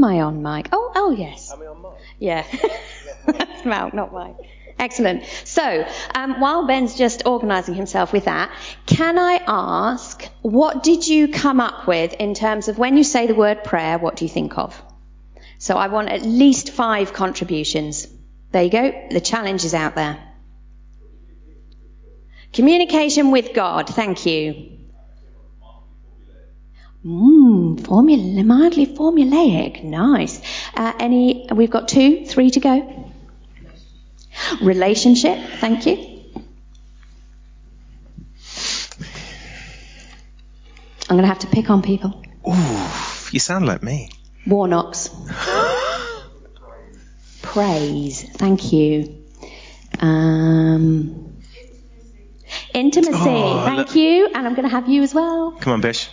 Am I on mic? Oh, oh yes. Am I on mic? Yeah. That's Mal, not mine. Excellent. So, um, while Ben's just organising himself with that, can I ask, what did you come up with in terms of when you say the word prayer, what do you think of? So I want at least five contributions. There you go. The challenge is out there. Communication with God. Thank you. Mmm, formula, mildly formulaic. Nice. Uh, any? We've got two, three to go. Relationship. Thank you. I'm going to have to pick on people. Ooh, you sound like me. Warnocks. Praise. Thank you. Um, intimacy. Oh, Thank look- you. And I'm going to have you as well. Come on, Bish.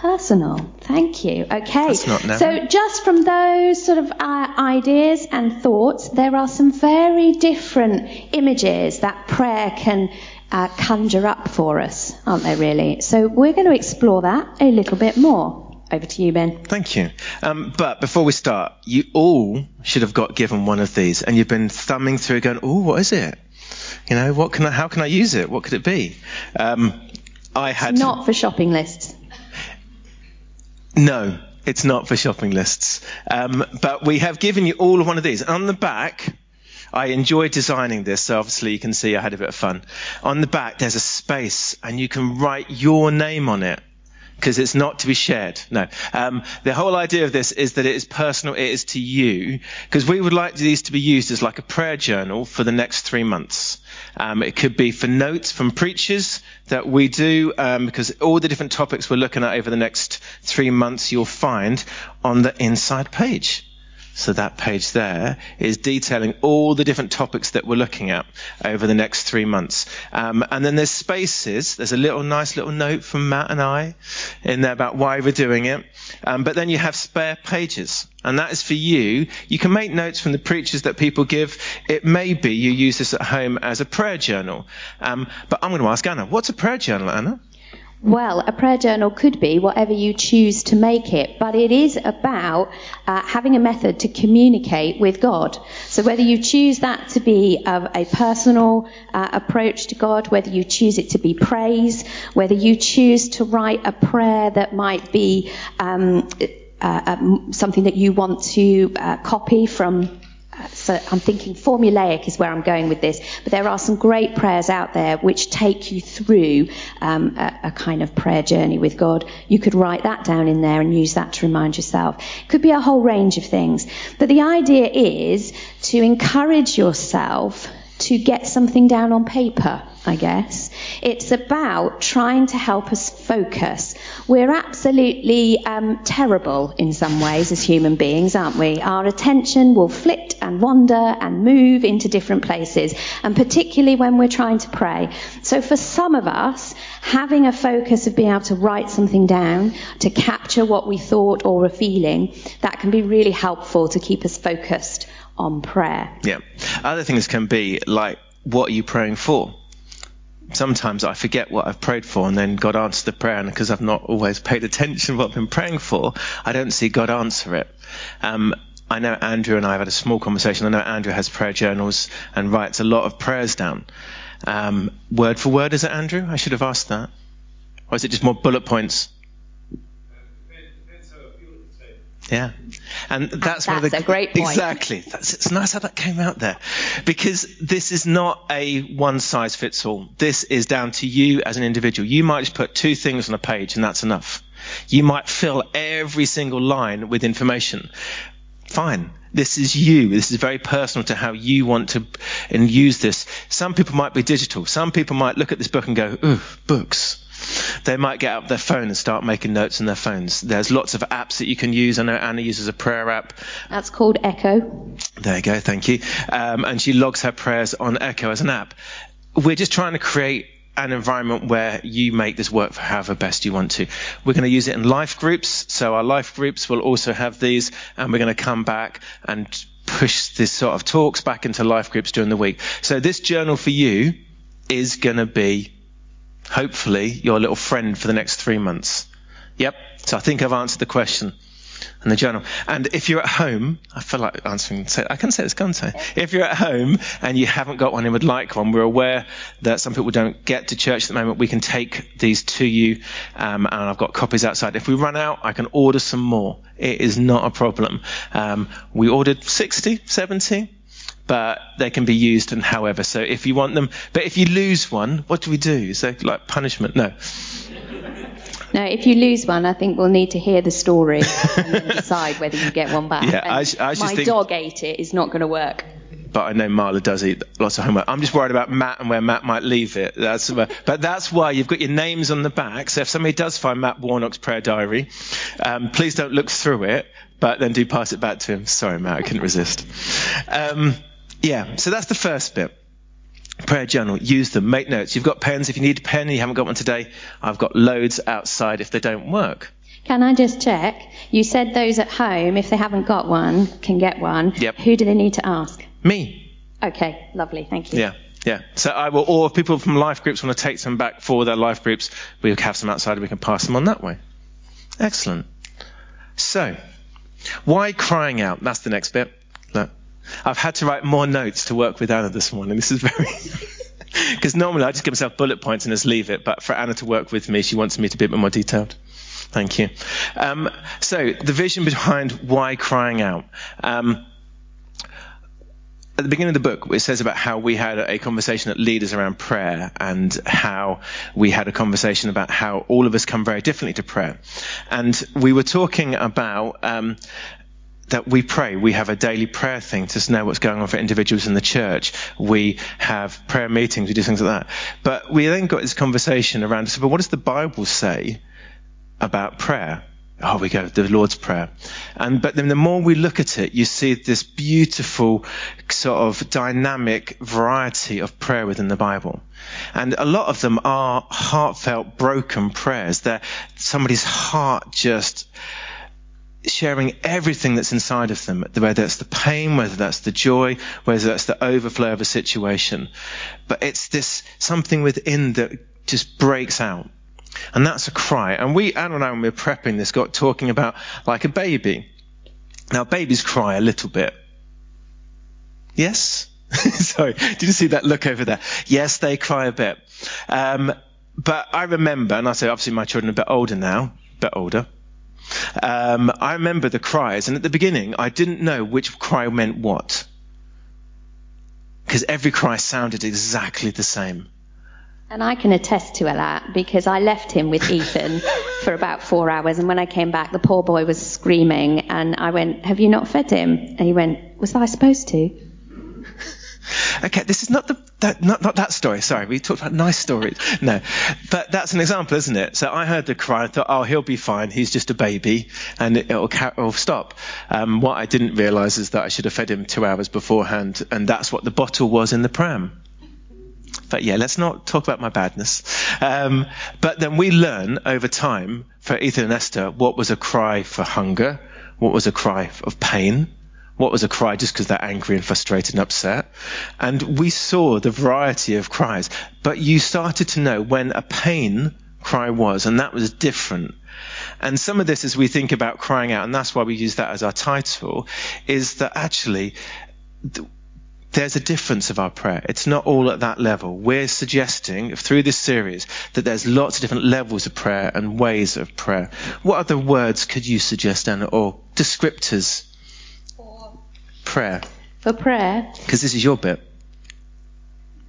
Personal. Thank you. Okay. That's not narrow. So just from those sort of uh, ideas and thoughts, there are some very different images that prayer can uh, conjure up for us, aren't there? Really. So we're going to explore that a little bit more. Over to you, Ben. Thank you. Um, but before we start, you all should have got given one of these, and you've been thumbing through, going, "Oh, what is it? You know, what can I? How can I use it? What could it be?" Um, I had Not for shopping lists. No, it's not for shopping lists. Um, but we have given you all of one of these. On the back, I enjoyed designing this, so obviously you can see I had a bit of fun. On the back, there's a space, and you can write your name on it. Because it's not to be shared. No. Um, the whole idea of this is that it is personal, it is to you. Because we would like these to be used as like a prayer journal for the next three months. Um, it could be for notes from preachers that we do, um, because all the different topics we're looking at over the next three months you'll find on the inside page. So that page there is detailing all the different topics that we're looking at over the next three months. Um, and then there's spaces. There's a little nice little note from Matt and I in there about why we're doing it. Um, but then you have spare pages. And that is for you. You can make notes from the preachers that people give. It may be you use this at home as a prayer journal. Um, but I'm going to ask Anna, what's a prayer journal, Anna? Well, a prayer journal could be whatever you choose to make it, but it is about uh, having a method to communicate with God. So whether you choose that to be of a personal uh, approach to God, whether you choose it to be praise, whether you choose to write a prayer that might be um, uh, um, something that you want to uh, copy from so I'm thinking formulaic is where I'm going with this, but there are some great prayers out there which take you through um, a, a, kind of prayer journey with God. You could write that down in there and use that to remind yourself. It could be a whole range of things, but the idea is to encourage yourself to get something down on paper, I guess. It's about trying to help us focus. We're absolutely um, terrible in some ways as human beings, aren't we? Our attention will flit and wander and move into different places, and particularly when we're trying to pray. So for some of us, having a focus of being able to write something down, to capture what we thought or were feeling, that can be really helpful to keep us focused on prayer. Yeah. Other things can be like, what are you praying for? Sometimes I forget what I've prayed for and then God answers the prayer and because I've not always paid attention to what I've been praying for, I don't see God answer it. Um, I know Andrew and I have had a small conversation. I know Andrew has prayer journals and writes a lot of prayers down. Um, word for word, is it Andrew? I should have asked that. Or is it just more bullet points? Yeah. And ah, that's, one of That's the a great point. Exactly. That's, it's nice how that came out there. Because this is not a one size fits all. This is down to you as an individual. You might just put two things on a page and that's enough. You might fill every single line with information. Fine. This is you. This is very personal to how you want to and use this. Some people might be digital. Some people might look at this book and go, ooh, books. They might get out their phone and start making notes on their phones. There's lots of apps that you can use. I know Anna uses a prayer app. That's called Echo. There you go, thank you. Um, and she logs her prayers on Echo as an app. We're just trying to create an environment where you make this work for however best you want to. We're going to use it in life groups. So our life groups will also have these, and we're going to come back and push this sort of talks back into life groups during the week. So this journal for you is going to be hopefully your little friend for the next three months. Yep. So I think I've answered the question. and the journal. And if you're at home, I feel like answering, say, I can say this, can't I? If you're at home and you haven't got one and would like one, we're aware that some people don't get to church at the moment. We can take these to you, um, and I've got copies outside. If we run out, I can order some more. It is not a problem. Um, we ordered 60, 70 but they can be used and however. So if you want them, but if you lose one, what do we do? Is there like punishment? No. No, if you lose one, I think we'll need to hear the story and then decide whether you get one back. Yeah, I, I my think, dog ate it. It's not going to work. But I know Marla does eat lots of homework. I'm just worried about Matt and where Matt might leave it. That's, but that's why you've got your names on the back. So if somebody does find Matt Warnock's prayer diary, um, please don't look through it, but then do pass it back to him. Sorry, Matt, I couldn't resist. Um, yeah, so that's the first bit prayer journal, use them, make notes. You've got pens. If you need a pen and you haven't got one today, I've got loads outside if they don't work. Can I just check? You said those at home, if they haven't got one, can get one. Yep. Who do they need to ask? Me. Okay, lovely, thank you. Yeah. Yeah. So I will, or if people from life groups want to take some back for their life groups, we have some outside and we can pass them on that way. Excellent. So, why crying out? That's the next bit. I've had to write more notes to work with Anna this morning. This is very. Because normally I just give myself bullet points and just leave it, but for Anna to work with me, she wants me to be a bit more detailed. Thank you. Um, so, the vision behind why crying out. Um, at the beginning of the book, it says about how we had a conversation at leaders around prayer and how we had a conversation about how all of us come very differently to prayer. And we were talking about um, that we pray. We have a daily prayer thing to know what's going on for individuals in the church. We have prayer meetings. We do things like that. But we then got this conversation around, so, but what does the Bible say about prayer? Oh, we go, the Lord's Prayer. And, but then the more we look at it, you see this beautiful sort of dynamic variety of prayer within the Bible. And a lot of them are heartfelt, broken prayers. They're somebody's heart just, sharing everything that's inside of them, whether it's the pain, whether that's the joy, whether that's the overflow of a situation. But it's this something within that just breaks out. And that's a cry. And we, Anna and I, when we were prepping this, got talking about like a baby. Now, babies cry a little bit. Yes? Sorry, did you see that look over there? Yes, they cry a bit. Um, but I remember, and I say obviously my children are a bit older now, a bit older, um, I remember the cries, and at the beginning, I didn't know which cry meant what. Because every cry sounded exactly the same. And I can attest to that because I left him with Ethan for about four hours, and when I came back, the poor boy was screaming, and I went, Have you not fed him? And he went, Was I supposed to? Okay, this is not the that, not, not that story. Sorry, we talked about nice stories. No, but that's an example, isn't it? So I heard the cry and thought, oh, he'll be fine. He's just a baby, and it, will it'll stop. Um, what I didn't realise is that I should have fed him two hours beforehand, and that's what the bottle was in the pram. But yeah, let's not talk about my badness. Um, but then we learn over time for Ethan and Esther what was a cry for hunger, what was a cry of pain, what was a cry just because they're angry and frustrated and upset. And we saw the variety of cries, but you started to know when a pain cry was, and that was different. And some of this, as we think about crying out, and that's why we use that as our title, is that actually th- there's a difference of our prayer. It's not all at that level. We're suggesting through this series that there's lots of different levels of prayer and ways of prayer. What other words could you suggest, Anna, or descriptors prayer? For prayer? Because this is your bit.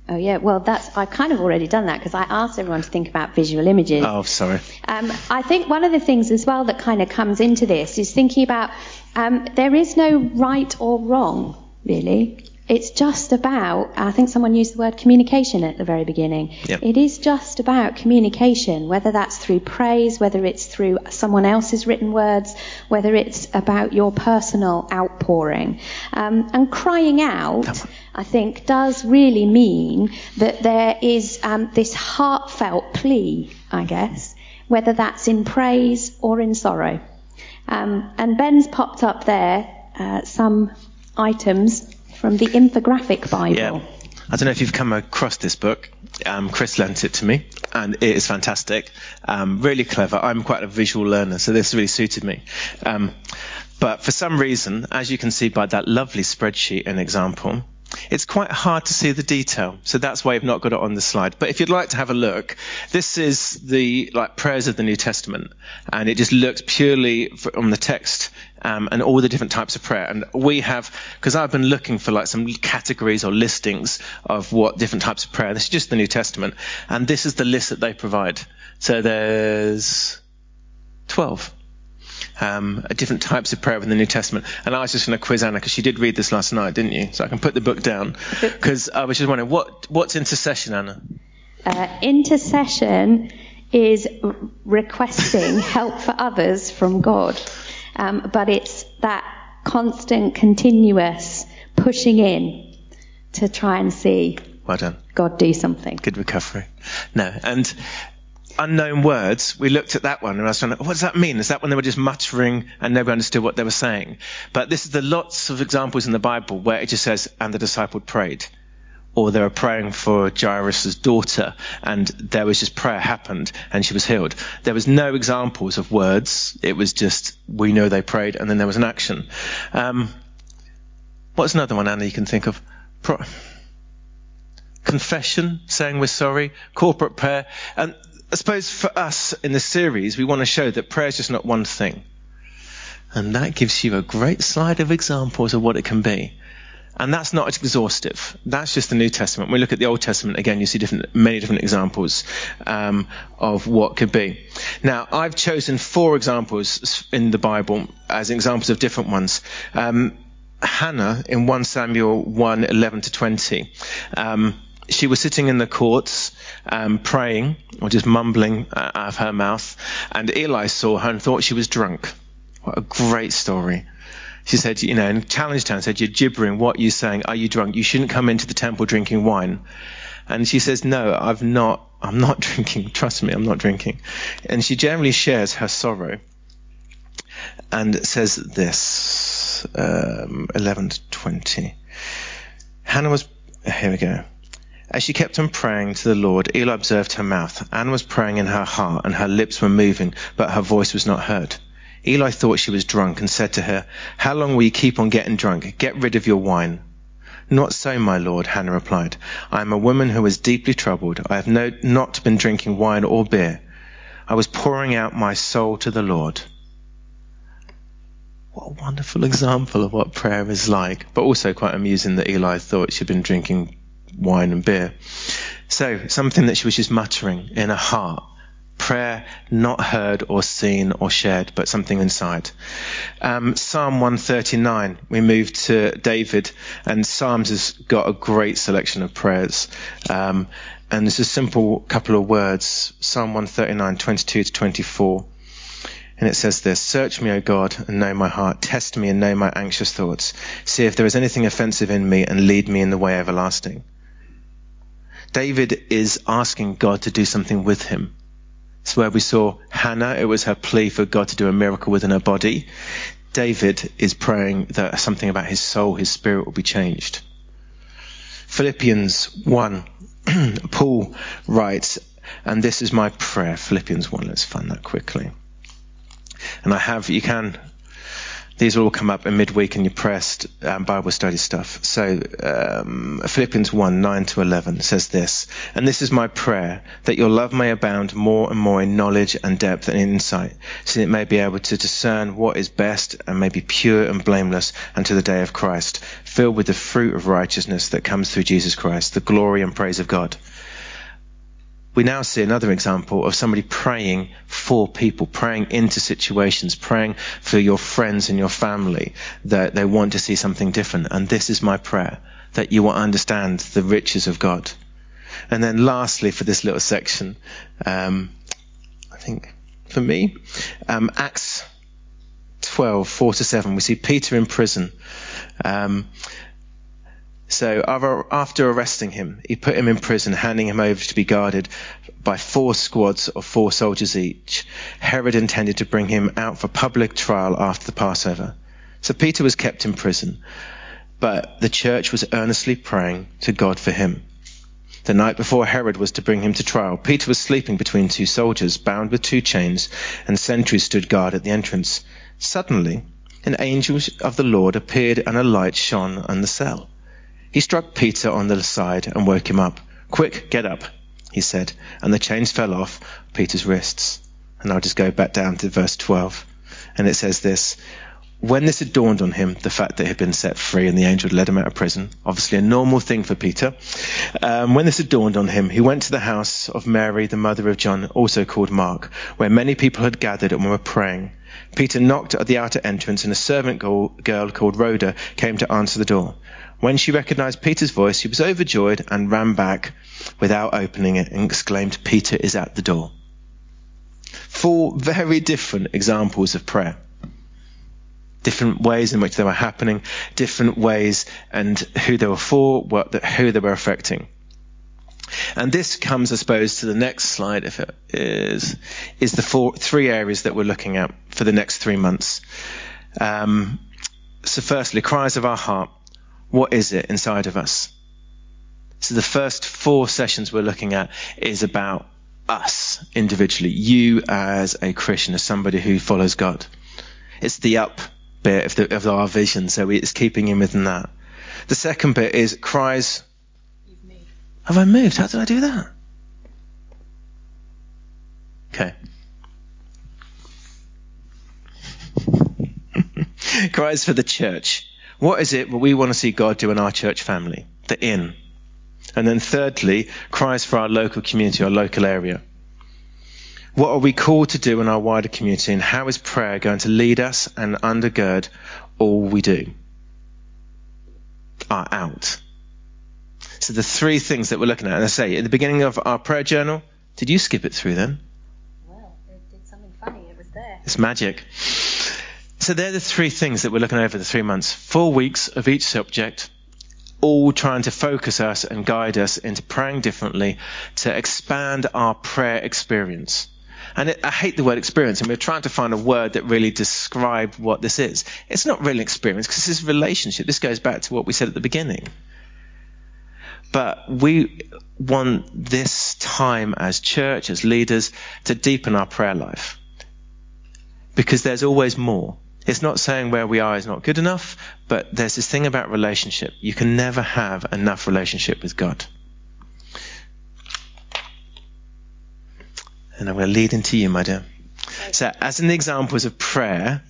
Oh yeah, well that's I kind of already done that because I asked everyone to think about visual images. Oh, sorry. Um, I think one of the things as well that kind of comes into this is thinking about um, there is no right or wrong really. It's just about, I think someone used the word communication at the very beginning. Yep. It is just about communication, whether that's through praise, whether it's through someone else's written words, whether it's about your personal outpouring. Um, and crying out, I think, does really mean that there is um, this heartfelt plea, I guess, whether that's in praise or in sorrow. Um, and Ben's popped up there uh, some items from the infographic Bible. Yeah. I don't know if you've come across this book. Um, Chris lent it to me, and it is fantastic. Um, really clever. I'm quite a visual learner, so this really suited me. Um, but for some reason, as you can see by that lovely spreadsheet and example, it's quite hard to see the detail, so that's why I've not got it on the slide. But if you'd like to have a look, this is the like prayers of the New Testament, and it just looks purely on the text um, and all the different types of prayer. And we have, because I've been looking for like some categories or listings of what different types of prayer. This is just the New Testament, and this is the list that they provide. So there's 12 um, different types of prayer in the New Testament. And I was just going to quiz Anna because she did read this last night, didn't you? So I can put the book down because I was just wondering what what's intercession, Anna? Uh, intercession is requesting help for others from God, um, but it's that constant, continuous pushing in to try and see well done. God do something. Good recovery. No, and unknown words, we looked at that one and I was trying to, what does that mean? Is that when they were just muttering and nobody understood what they were saying? But this is the lots of examples in the Bible where it just says, and the disciple prayed. Or they were praying for Jairus' daughter and there was just prayer happened and she was healed. There was no examples of words. It was just, we know they prayed and then there was an action. Um, what's another one, Anna, you can think of? Pro- confession, saying we're sorry, corporate prayer. And I suppose for us in this series, we want to show that prayer is just not one thing. And that gives you a great slide of examples of what it can be. And that's not exhaustive. That's just the New Testament. When we look at the Old Testament, again, you see different, many different examples um, of what could be. Now, I've chosen four examples in the Bible as examples of different ones. Um, Hannah in 1 Samuel 1, 11 to 20. Um, she was sitting in the courts um, praying or just mumbling uh, out of her mouth, and Eli saw her and thought she was drunk. What a great story. She said, you know, and challenged her and said, You're gibbering. What are you saying? Are you drunk? You shouldn't come into the temple drinking wine. And she says, No, I've not. I'm not drinking. Trust me, I'm not drinking. And she generally shares her sorrow and says this um, 11 to 20. Hannah was. Here we go. As she kept on praying to the Lord, Eli observed her mouth. Hannah was praying in her heart, and her lips were moving, but her voice was not heard. Eli thought she was drunk and said to her, How long will you keep on getting drunk? Get rid of your wine. Not so, my lord, Hannah replied. I am a woman who is deeply troubled. I have no, not been drinking wine or beer. I was pouring out my soul to the Lord. What a wonderful example of what prayer is like, but also quite amusing that Eli thought she'd been drinking wine and beer. So something that she was just muttering in her heart. Prayer not heard or seen or shared, but something inside. Um, Psalm 139, we move to David, and Psalms has got a great selection of prayers. Um, and it's a simple couple of words Psalm 139, 22 to 24. And it says this Search me, O God, and know my heart. Test me and know my anxious thoughts. See if there is anything offensive in me, and lead me in the way everlasting. David is asking God to do something with him. It's where we saw Hannah, it was her plea for God to do a miracle within her body. David is praying that something about his soul, his spirit will be changed. Philippians 1, Paul writes, and this is my prayer. Philippians 1, let's find that quickly. And I have, you can these will all come up in midweek in your pressed um, Bible study stuff. So um, Philippians 1, 9 to 11 says this, and this is my prayer, that your love may abound more and more in knowledge and depth and insight, so that it may be able to discern what is best and may be pure and blameless unto the day of Christ, filled with the fruit of righteousness that comes through Jesus Christ, the glory and praise of God we now see another example of somebody praying for people, praying into situations, praying for your friends and your family that they want to see something different. And this is my prayer, that you will understand the riches of God. And then lastly, for this little section, um, I think for me, um, Acts 12, 4 to 7, we see Peter in prison. Um, so after arresting him, he put him in prison, handing him over to be guarded by four squads of four soldiers each. Herod intended to bring him out for public trial after the Passover. So Peter was kept in prison. but the church was earnestly praying to God for him. The night before Herod was to bring him to trial, Peter was sleeping between two soldiers, bound with two chains, and sentries stood guard at the entrance. Suddenly, an angel of the Lord appeared, and a light shone on the cell. He struck Peter on the side and woke him up. Quick, get up, he said, and the chains fell off Peter's wrists. And I'll just go back down to verse 12. And it says this when this had dawned on him, the fact that he had been set free and the angel had led him out of prison, obviously a normal thing for Peter, um, when this had dawned on him, he went to the house of Mary, the mother of John, also called Mark, where many people had gathered and were praying. Peter knocked at the outer entrance, and a servant girl called Rhoda came to answer the door. When she recognized Peter's voice, she was overjoyed and ran back without opening it and exclaimed, Peter is at the door. Four very different examples of prayer different ways in which they were happening, different ways and who they were for, what, who they were affecting. And this comes, I suppose, to the next slide, if it is, is the four, three areas that we're looking at for the next three months. Um, so firstly, cries of our heart. What is it inside of us? So the first four sessions we're looking at is about us individually, you as a Christian, as somebody who follows God. It's the up bit of, the, of our vision, so it's keeping him within that. The second bit is cries. Have I moved? How did I do that? Okay. cries for the church. What is it that we want to see God do in our church family? The in. And then thirdly, cries for our local community, our local area. What are we called to do in our wider community, and how is prayer going to lead us and undergird all we do? Are out. So the three things that we're looking at, and I say at the beginning of our prayer journal, did you skip it through then? Well, it did something funny. It was there. It's magic. So they're the three things that we're looking over the three months. Four weeks of each subject, all trying to focus us and guide us into praying differently to expand our prayer experience. And it, I hate the word experience, and we're trying to find a word that really describes what this is. It's not really experience because is relationship. This goes back to what we said at the beginning. But we want this time as church, as leaders, to deepen our prayer life. Because there's always more. It's not saying where we are is not good enough, but there's this thing about relationship. You can never have enough relationship with God. And I'm going to lead into you, my dear. So, as an examples of prayer,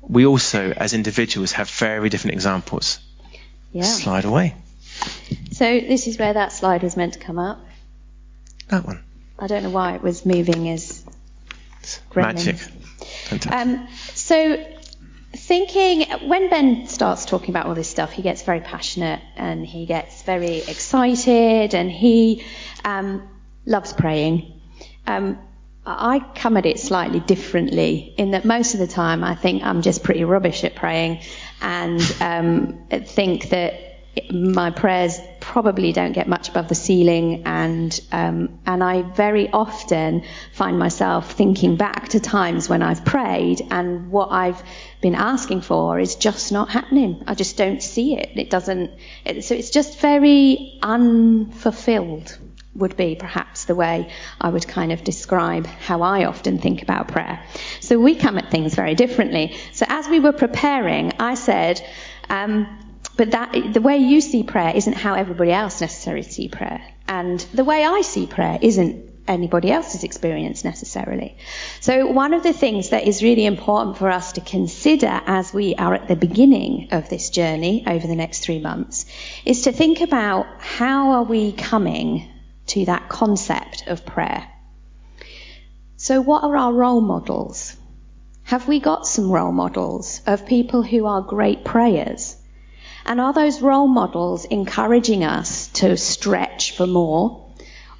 we also, as individuals, have very different examples. Yeah. Slide away. So, this is where that slide was meant to come up. That one. I don't know why it was moving as Magic. Um, so, thinking when Ben starts talking about all this stuff, he gets very passionate and he gets very excited and he um, loves praying. Um, I come at it slightly differently in that most of the time I think I'm just pretty rubbish at praying and um, think that my prayers probably don't get much above the ceiling and um, and I very often find myself thinking back to times when I've prayed and what I've been asking for is just not happening. I just don't see it. It doesn't. It, so it's just very unfulfilled would be perhaps the way I would kind of describe how I often think about prayer. So we come at things very differently. So as we were preparing, I said, um, but that the way you see prayer isn't how everybody else necessarily see prayer, and the way I see prayer isn't anybody else's experience necessarily. So one of the things that is really important for us to consider as we are at the beginning of this journey over the next three months is to think about how are we coming to that concept of prayer. So, what are our role models? Have we got some role models of people who are great prayers? And are those role models encouraging us to stretch for more?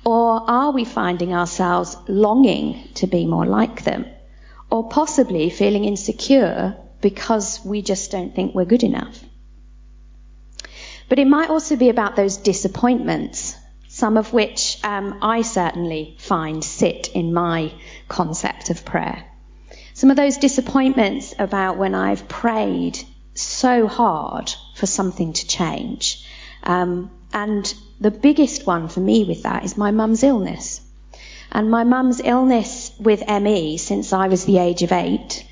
Or are we finding ourselves longing to be more like them? Or possibly feeling insecure because we just don't think we're good enough? But it might also be about those disappointments some of which um, I certainly find sit in my concept of prayer. Some of those disappointments about when I've prayed so hard for something to change. Um, and the biggest one for me with that is my mum's illness. And my mum's illness with ME since I was the age of eight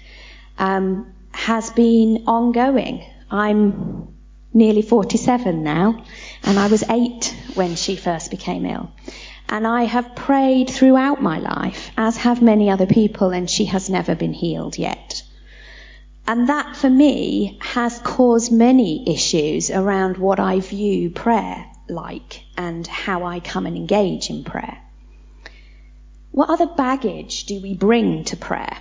um, has been ongoing. I'm nearly 47 now, and I was eight when she first became ill. And I have prayed throughout my life, as have many other people, and she has never been healed yet. And that for me has caused many issues around what I view prayer like and how I come and engage in prayer. What other baggage do we bring to prayer?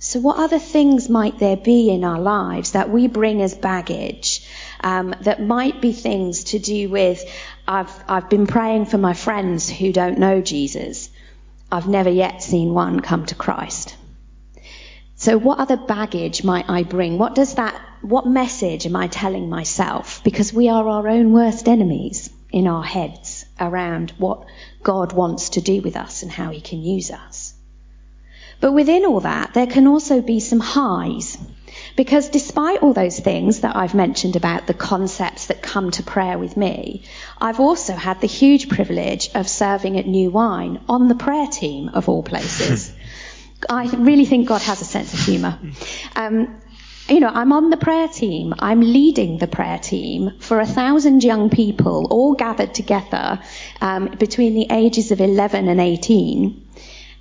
So, what other things might there be in our lives that we bring as baggage um, that might be things to do with I've, I've been praying for my friends who don't know Jesus. I've never yet seen one come to Christ. So what other baggage might I bring? What does that, what message am I telling myself? Because we are our own worst enemies in our heads around what God wants to do with us and how he can use us. But within all that, there can also be some highs. Because despite all those things that I've mentioned about the concepts that come to prayer with me, I've also had the huge privilege of serving at New Wine on the prayer team of all places. I really think God has a sense of humour. Um, you know, I'm on the prayer team. I'm leading the prayer team for a thousand young people, all gathered together um, between the ages of 11 and 18.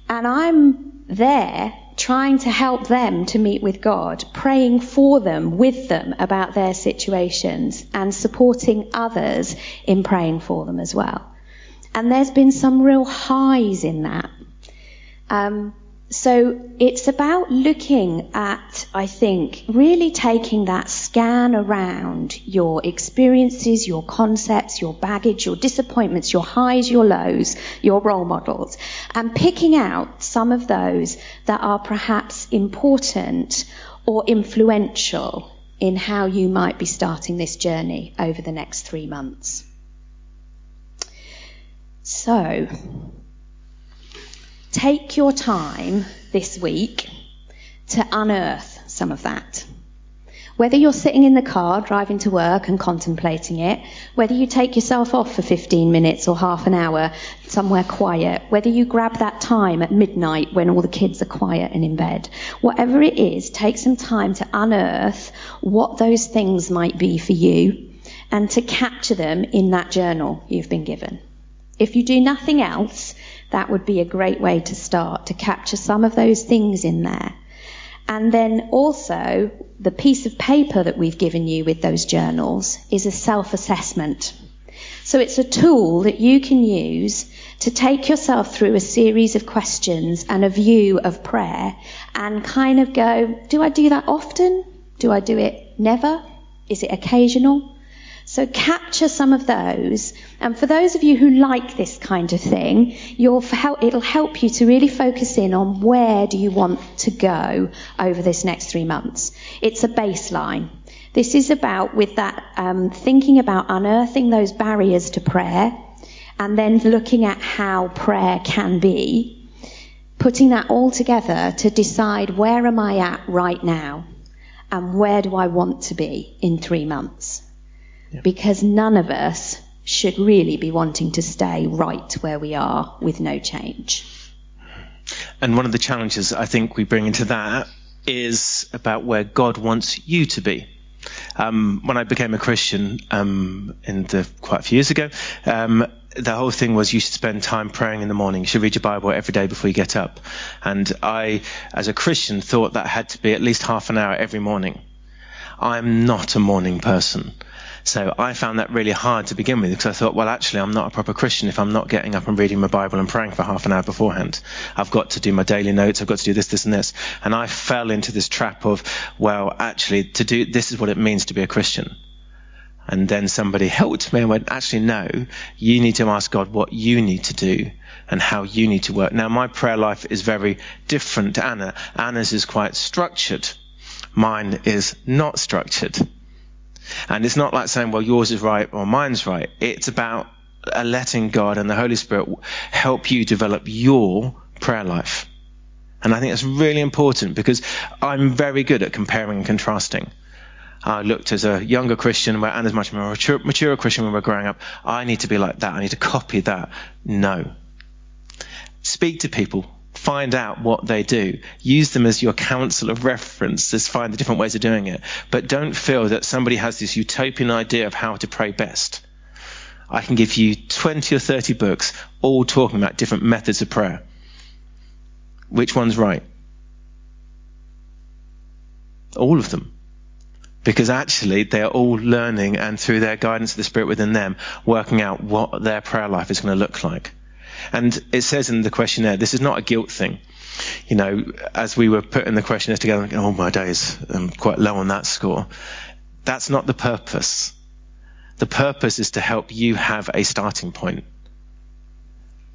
And I'm there trying to help them to meet with God, praying for them, with them about their situations, and supporting others in praying for them as well. And there's been some real highs in that. Um, so it's about looking at, I think, really taking that scan around your experiences, your concepts, your baggage, your disappointments, your highs, your lows, your role models, and picking out some of those that are perhaps important or influential in how you might be starting this journey over the next three months. So, take your time this week to unearth some of that. Whether you're sitting in the car driving to work and contemplating it, whether you take yourself off for 15 minutes or half an hour somewhere quiet, whether you grab that time at midnight when all the kids are quiet and in bed, whatever it is, take some time to unearth what those things might be for you and to capture them in that journal you've been given. If you do nothing else, that would be a great way to start, to capture some of those things in there. And then also, the piece of paper that we've given you with those journals is a self assessment. So it's a tool that you can use to take yourself through a series of questions and a view of prayer and kind of go, do I do that often? Do I do it never? Is it occasional? So capture some of those. And for those of you who like this kind of thing, it'll help you to really focus in on where do you want to go over this next three months. It's a baseline. This is about with that um, thinking about unearthing those barriers to prayer and then looking at how prayer can be, putting that all together to decide where am I at right now and where do I want to be in three months. Because none of us should really be wanting to stay right where we are with no change. And one of the challenges I think we bring into that is about where God wants you to be. Um, when I became a Christian um, in the, quite a few years ago, um, the whole thing was you should spend time praying in the morning. You should read your Bible every day before you get up. And I, as a Christian, thought that had to be at least half an hour every morning. I'm not a morning person. So I found that really hard to begin with because I thought, well, actually, I'm not a proper Christian if I'm not getting up and reading my Bible and praying for half an hour beforehand. I've got to do my daily notes. I've got to do this, this, and this. And I fell into this trap of, well, actually, to do this is what it means to be a Christian. And then somebody helped me and went, actually, no, you need to ask God what you need to do and how you need to work. Now, my prayer life is very different to Anna. Anna's is quite structured. Mine is not structured. And it's not like saying, well, yours is right or mine's right. It's about letting God and the Holy Spirit help you develop your prayer life. And I think that's really important because I'm very good at comparing and contrasting. I looked as a younger Christian and as much more mature, mature Christian when we were growing up. I need to be like that. I need to copy that. No. Speak to people. Find out what they do. Use them as your counsel of reference to find the different ways of doing it. But don't feel that somebody has this utopian idea of how to pray best. I can give you 20 or 30 books all talking about different methods of prayer. Which one's right? All of them because actually they are all learning and through their guidance of the Spirit within them, working out what their prayer life is going to look like. And it says in the questionnaire, this is not a guilt thing. You know, as we were putting the questionnaire together, oh my days, I'm quite low on that score. That's not the purpose. The purpose is to help you have a starting point.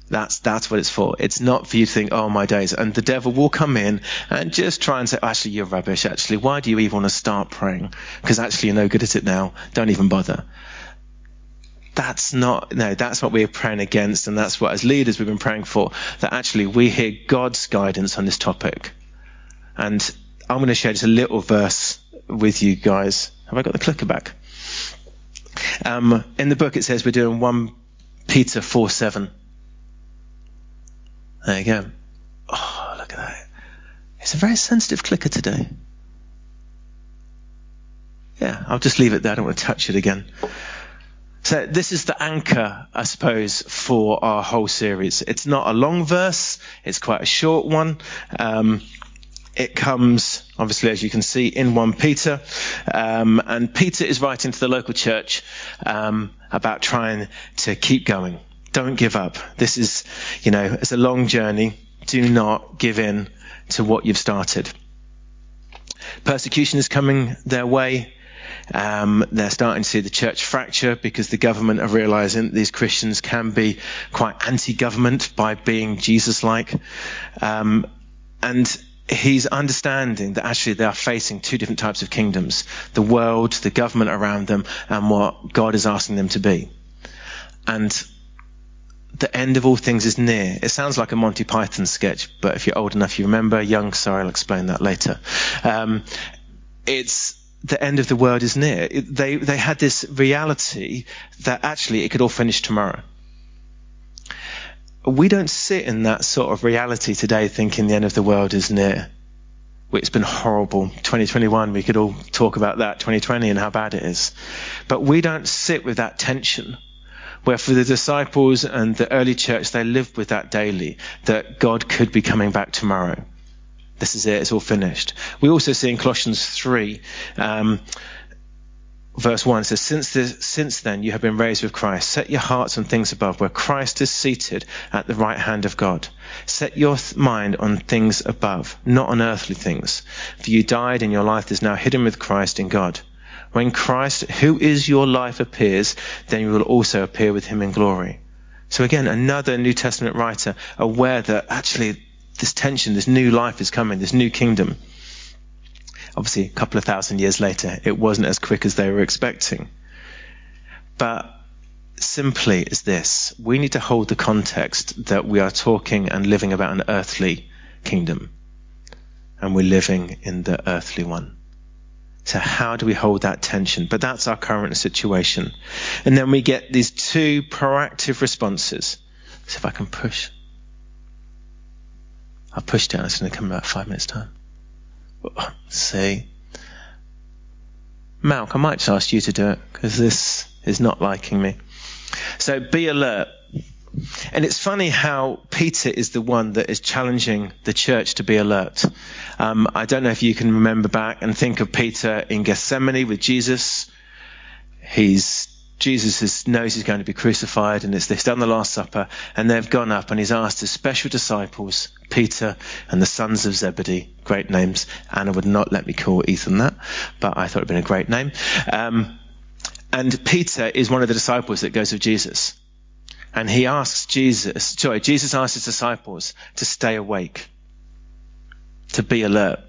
That's, that's what it's for. It's not for you to think, oh my days. And the devil will come in and just try and say, actually, you're rubbish. Actually, why do you even want to start praying? Because actually, you're no good at it now. Don't even bother. That's not, no, that's what we're praying against. And that's what, as leaders, we've been praying for. That actually we hear God's guidance on this topic. And I'm going to share just a little verse with you guys. Have I got the clicker back? Um, in the book, it says we're doing 1 Peter 4 7. There you go. Oh, look at that. It's a very sensitive clicker today. Yeah, I'll just leave it there. I don't want to touch it again. So this is the anchor, I suppose, for our whole series. It's not a long verse. It's quite a short one. Um, it comes, obviously, as you can see, in 1 Peter. Um, and Peter is writing to the local church um, about trying to keep going, don't give up. This is, you know, it's a long journey. Do not give in to what you've started. Persecution is coming their way. Um, they're starting to see the church fracture because the government are realizing these Christians can be quite anti-government by being Jesus-like. Um, and he's understanding that actually they are facing two different types of kingdoms. The world, the government around them, and what God is asking them to be. And the end of all things is near. It sounds like a Monty Python sketch, but if you're old enough, you remember. Young, sorry, I'll explain that later. Um, it's the end of the world is near. It, they they had this reality that actually it could all finish tomorrow. We don't sit in that sort of reality today, thinking the end of the world is near. It's been horrible. 2021, we could all talk about that. 2020 and how bad it is. But we don't sit with that tension where for the disciples and the early church, they lived with that daily, that God could be coming back tomorrow. This is it, it's all finished. We also see in Colossians 3, um, verse 1 says, since, this, since then you have been raised with Christ. Set your hearts on things above, where Christ is seated at the right hand of God. Set your mind on things above, not on earthly things. For you died, and your life is now hidden with Christ in God. When Christ, who is your life, appears, then you will also appear with him in glory. So again, another New Testament writer aware that actually this tension, this new life is coming, this new kingdom. Obviously, a couple of thousand years later, it wasn't as quick as they were expecting. But simply is this we need to hold the context that we are talking and living about an earthly kingdom, and we're living in the earthly one. So how do we hold that tension? But that's our current situation. And then we get these two proactive responses. So if I can push. I'll push down. It's going to come about five minutes time. See. Malk, I might just ask you to do it because this is not liking me. So be alert. And it's funny how Peter is the one that is challenging the church to be alert. Um, I don't know if you can remember back and think of Peter in Gethsemane with Jesus. He's Jesus is, knows he's going to be crucified, and it's they've done the Last Supper, and they've gone up, and he's asked his special disciples, Peter and the sons of Zebedee, great names. Anna would not let me call Ethan that, but I thought it'd been a great name. Um, and Peter is one of the disciples that goes with Jesus. And he asks Jesus, sorry, Jesus asks his disciples to stay awake, to be alert.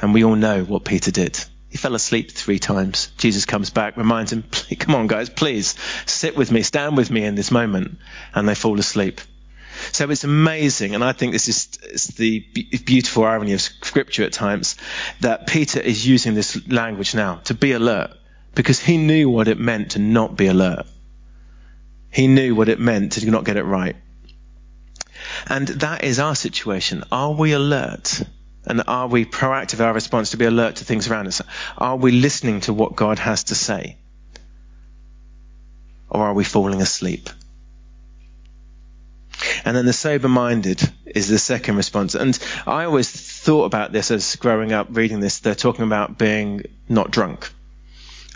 And we all know what Peter did. He fell asleep three times. Jesus comes back, reminds him, come on guys, please sit with me, stand with me in this moment. And they fall asleep. So it's amazing, and I think this is the beautiful irony of Scripture at times, that Peter is using this language now to be alert, because he knew what it meant to not be alert. He knew what it meant to not get it right. And that is our situation. Are we alert? And are we proactive in our response to be alert to things around us? Are we listening to what God has to say? Or are we falling asleep? And then the sober minded is the second response. And I always thought about this as growing up reading this. They're talking about being not drunk.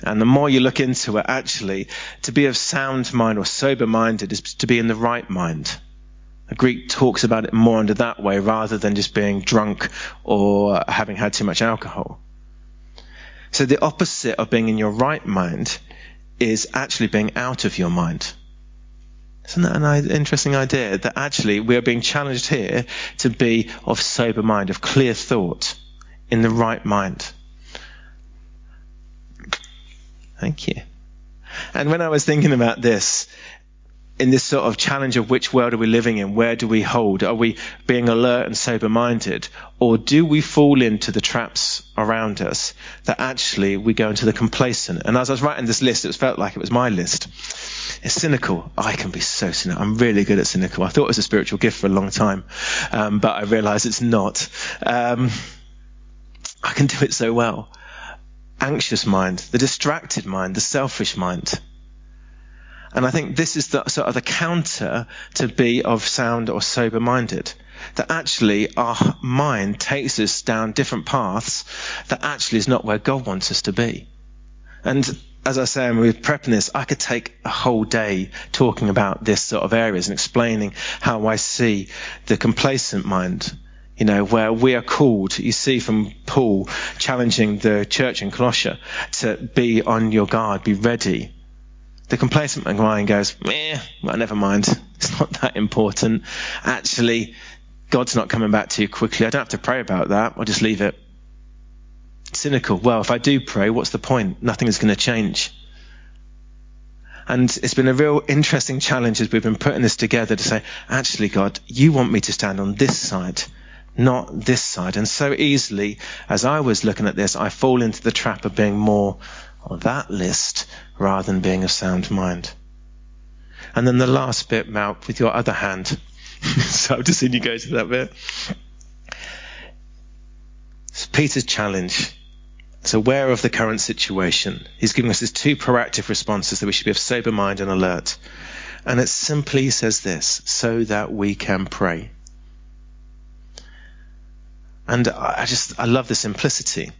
And the more you look into it, actually, to be of sound mind or sober minded is to be in the right mind. Greek talks about it more under that way rather than just being drunk or having had too much alcohol. So the opposite of being in your right mind is actually being out of your mind. Isn't that an interesting idea? That actually we are being challenged here to be of sober mind, of clear thought, in the right mind. Thank you. And when I was thinking about this, in this sort of challenge of which world are we living in? Where do we hold? Are we being alert and sober minded? Or do we fall into the traps around us that actually we go into the complacent? And as I was writing this list, it felt like it was my list. It's cynical. I can be so cynical. I'm really good at cynical. I thought it was a spiritual gift for a long time, um, but I realize it's not. Um, I can do it so well. Anxious mind, the distracted mind, the selfish mind. And I think this is the sort of the counter to be of sound or sober minded. That actually our mind takes us down different paths that actually is not where God wants us to be. And as I say, with prepping this, I could take a whole day talking about this sort of areas and explaining how I see the complacent mind you know, where we are called, you see from Paul challenging the church in Colossia to be on your guard, be ready, the complacent mind goes, eh, well, never mind. It's not that important. Actually, God's not coming back too quickly. I don't have to pray about that. I'll just leave it. Cynical. Well, if I do pray, what's the point? Nothing is going to change. And it's been a real interesting challenge as we've been putting this together to say, actually, God, you want me to stand on this side, not this side. And so easily, as I was looking at this, I fall into the trap of being more on that list rather than being of sound mind. And then the last bit, Mal, with your other hand. so I've just seen you go to that bit. It's Peter's challenge. It's aware of the current situation. He's giving us his two proactive responses that we should be of sober mind and alert. And it simply says this, so that we can pray. And I just, I love the simplicity.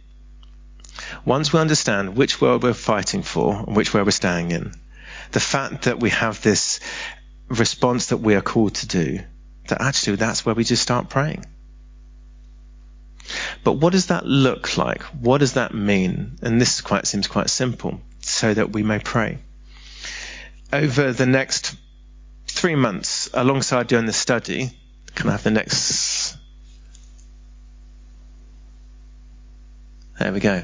Once we understand which world we're fighting for and which world we're staying in, the fact that we have this response that we are called to do, that actually that's where we just start praying. But what does that look like? What does that mean? And this quite seems quite simple, so that we may pray. Over the next three months, alongside doing the study, can I have the next? There we go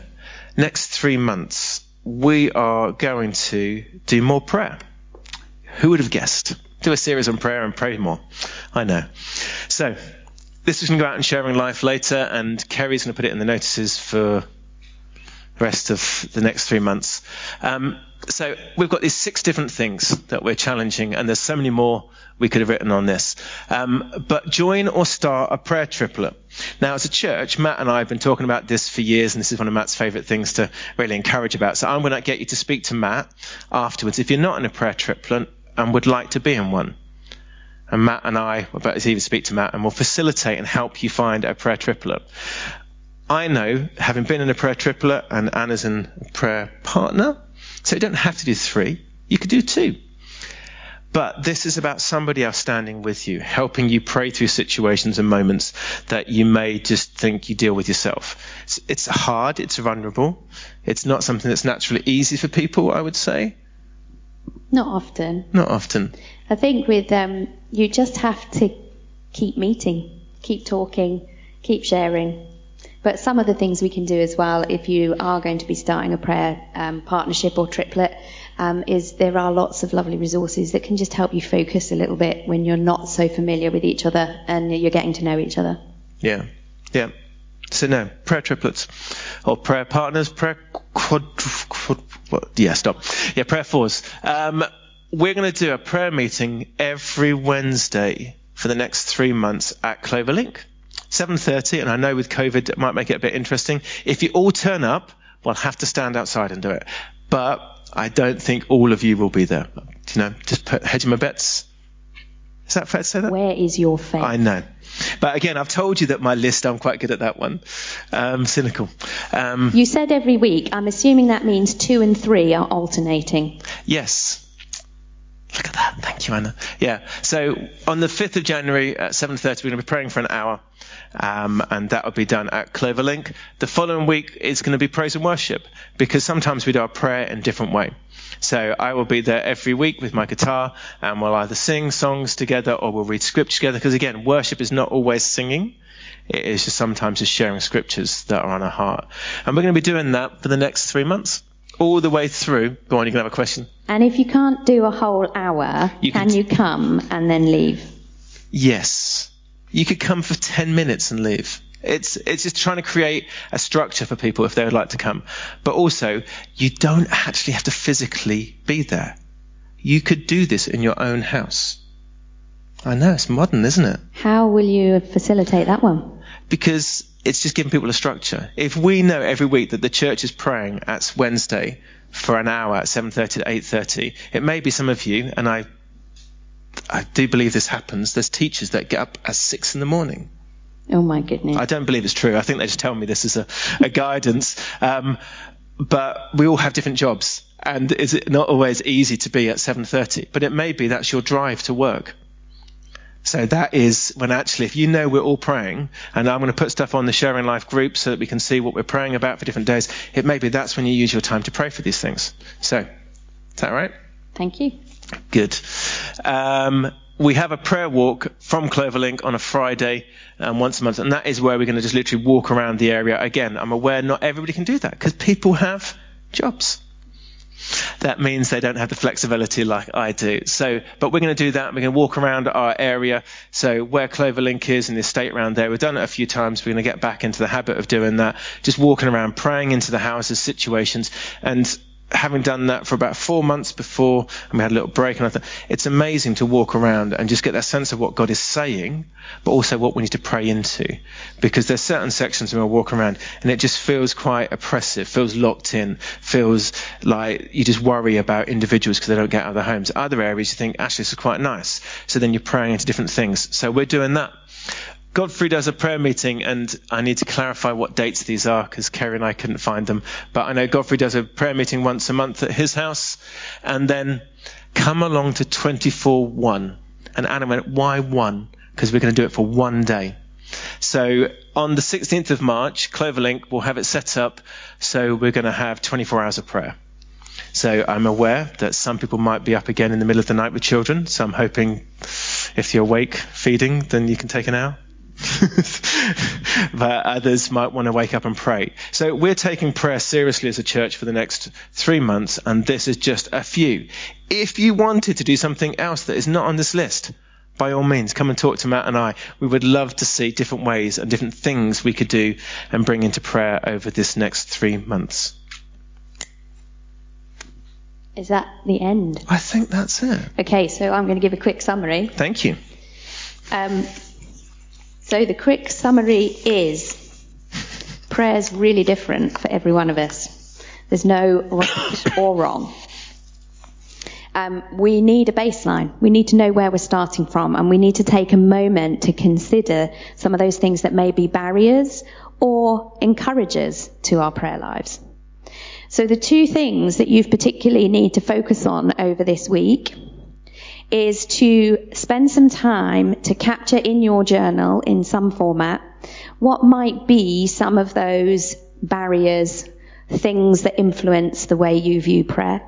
next three months, we are going to do more prayer. Who would have guessed? Do a series on prayer and pray more. I know. So, this is going to go out and sharing life later, and Kerry's going to put it in the notices for rest of the next three months. Um, so we've got these six different things that we're challenging, and there's so many more we could have written on this. Um, but join or start a prayer triplet. Now, as a church, Matt and I have been talking about this for years, and this is one of Matt's favourite things to really encourage about. So I'm going to get you to speak to Matt afterwards if you're not in a prayer triplet and would like to be in one. And Matt and I, about to even speak to Matt, and we'll facilitate and help you find a prayer triplet. I know, having been in a prayer triplet, and Anna's in a prayer partner, so you don't have to do three. You could do two. But this is about somebody else standing with you, helping you pray through situations and moments that you may just think you deal with yourself. It's, it's hard, it's vulnerable. It's not something that's naturally easy for people, I would say. Not often. Not often. I think with um, you just have to keep meeting, keep talking, keep sharing. But some of the things we can do as well, if you are going to be starting a prayer um, partnership or triplet, um, is there are lots of lovely resources that can just help you focus a little bit when you're not so familiar with each other and you're getting to know each other. Yeah, yeah. So no, prayer triplets or prayer partners, prayer quad, quad what, yeah, stop. Yeah, prayer fours. Um, we're going to do a prayer meeting every Wednesday for the next three months at Cloverlink. 7.30, and I know with COVID it might make it a bit interesting. If you all turn up, we'll have to stand outside and do it. But I don't think all of you will be there. You know, just put, hedging my bets. Is that fair to say that? Where is your faith? I know. But again, I've told you that my list, I'm quite good at that one. Um, cynical. Um, you said every week. I'm assuming that means two and three are alternating. Yes. Look at that. Thank you, Anna. Yeah. So on the 5th of January at 7.30, we're going to be praying for an hour. Um, and that will be done at Cloverlink. The following week is going to be praise and worship because sometimes we do our prayer in a different way. So I will be there every week with my guitar and we'll either sing songs together or we'll read scripture together because again, worship is not always singing. It is just sometimes just sharing scriptures that are on our heart. And we're going to be doing that for the next three months all the way through. Go on, you can have a question. And if you can't do a whole hour, you can, can you come and then leave? Yes. You could come for 10 minutes and leave. It's, it's just trying to create a structure for people if they would like to come. But also, you don't actually have to physically be there. You could do this in your own house. I know, it's modern, isn't it? How will you facilitate that one? Because it's just giving people a structure. If we know every week that the church is praying at Wednesday for an hour at 7.30 to 8.30, it may be some of you, and I, I do believe this happens, there's teachers that get up at 6 in the morning. Oh my goodness. I don't believe it's true. I think they just tell me this is a, a guidance. Um, but we all have different jobs and is it not always easy to be at 7.30 but it may be that's your drive to work so that is when actually, if you know we're all praying, and I'm going to put stuff on the Sharing Life group so that we can see what we're praying about for different days, it may be that's when you use your time to pray for these things. So, is that right? Thank you. Good. Um, we have a prayer walk from Cloverlink on a Friday um, once a month, and that is where we're going to just literally walk around the area. Again, I'm aware not everybody can do that because people have jobs that means they don't have the flexibility like I do. So, but we're going to do that. We're going to walk around our area. So where Cloverlink is and the estate around there, we've done it a few times. We're going to get back into the habit of doing that. Just walking around, praying into the houses, situations, and having done that for about four months before, and we had a little break, and I thought it's amazing to walk around and just get that sense of what God is saying, but also what we need to pray into, because there's certain sections when we walk around, and it just feels quite oppressive, feels locked in, feels like you just worry about individuals because they don't get out of their homes. Other areas you think actually this is quite nice, so then you're praying into different things. So we're doing that. Godfrey does a prayer meeting, and I need to clarify what dates these are because Kerry and I couldn't find them. But I know Godfrey does a prayer meeting once a month at his house, and then come along to 24 1. And Anna went, Why 1? Because we're going to do it for one day. So on the 16th of March, Cloverlink will have it set up, so we're going to have 24 hours of prayer. So I'm aware that some people might be up again in the middle of the night with children, so I'm hoping if you're awake feeding, then you can take an hour. but others might want to wake up and pray. So we're taking prayer seriously as a church for the next three months, and this is just a few. If you wanted to do something else that is not on this list, by all means, come and talk to Matt and I. We would love to see different ways and different things we could do and bring into prayer over this next three months. Is that the end? I think that's it. Okay, so I'm going to give a quick summary. Thank you. Um, so the quick summary is prayer's really different for every one of us. There's no right or wrong. Um, we need a baseline. We need to know where we're starting from, and we need to take a moment to consider some of those things that may be barriers or encouragers to our prayer lives. So the two things that you particularly need to focus on over this week is to spend some time to capture in your journal in some format what might be some of those barriers, things that influence the way you view prayer,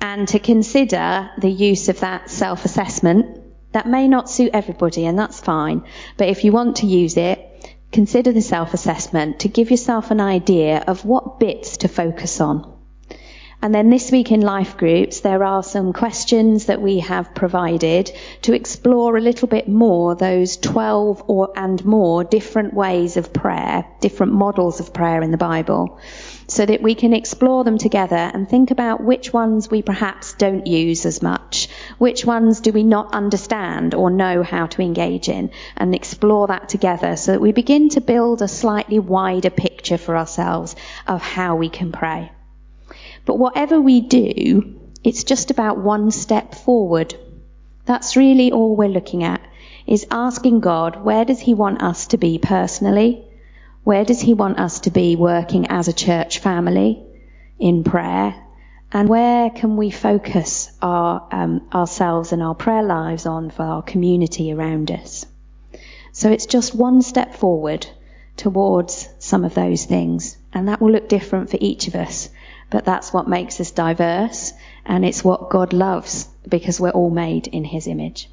and to consider the use of that self-assessment. That may not suit everybody, and that's fine. But if you want to use it, consider the self-assessment to give yourself an idea of what bits to focus on. And then this week in life groups, there are some questions that we have provided to explore a little bit more those 12 or and more different ways of prayer, different models of prayer in the Bible, so that we can explore them together and think about which ones we perhaps don't use as much, which ones do we not understand or know how to engage in, and explore that together so that we begin to build a slightly wider picture for ourselves of how we can pray. But whatever we do, it's just about one step forward. That's really all we're looking at, is asking God, where does He want us to be personally? Where does He want us to be working as a church family in prayer? And where can we focus our, um, ourselves and our prayer lives on for our community around us? So it's just one step forward towards some of those things. And that will look different for each of us. But that's what makes us diverse, and it's what God loves because we're all made in His image.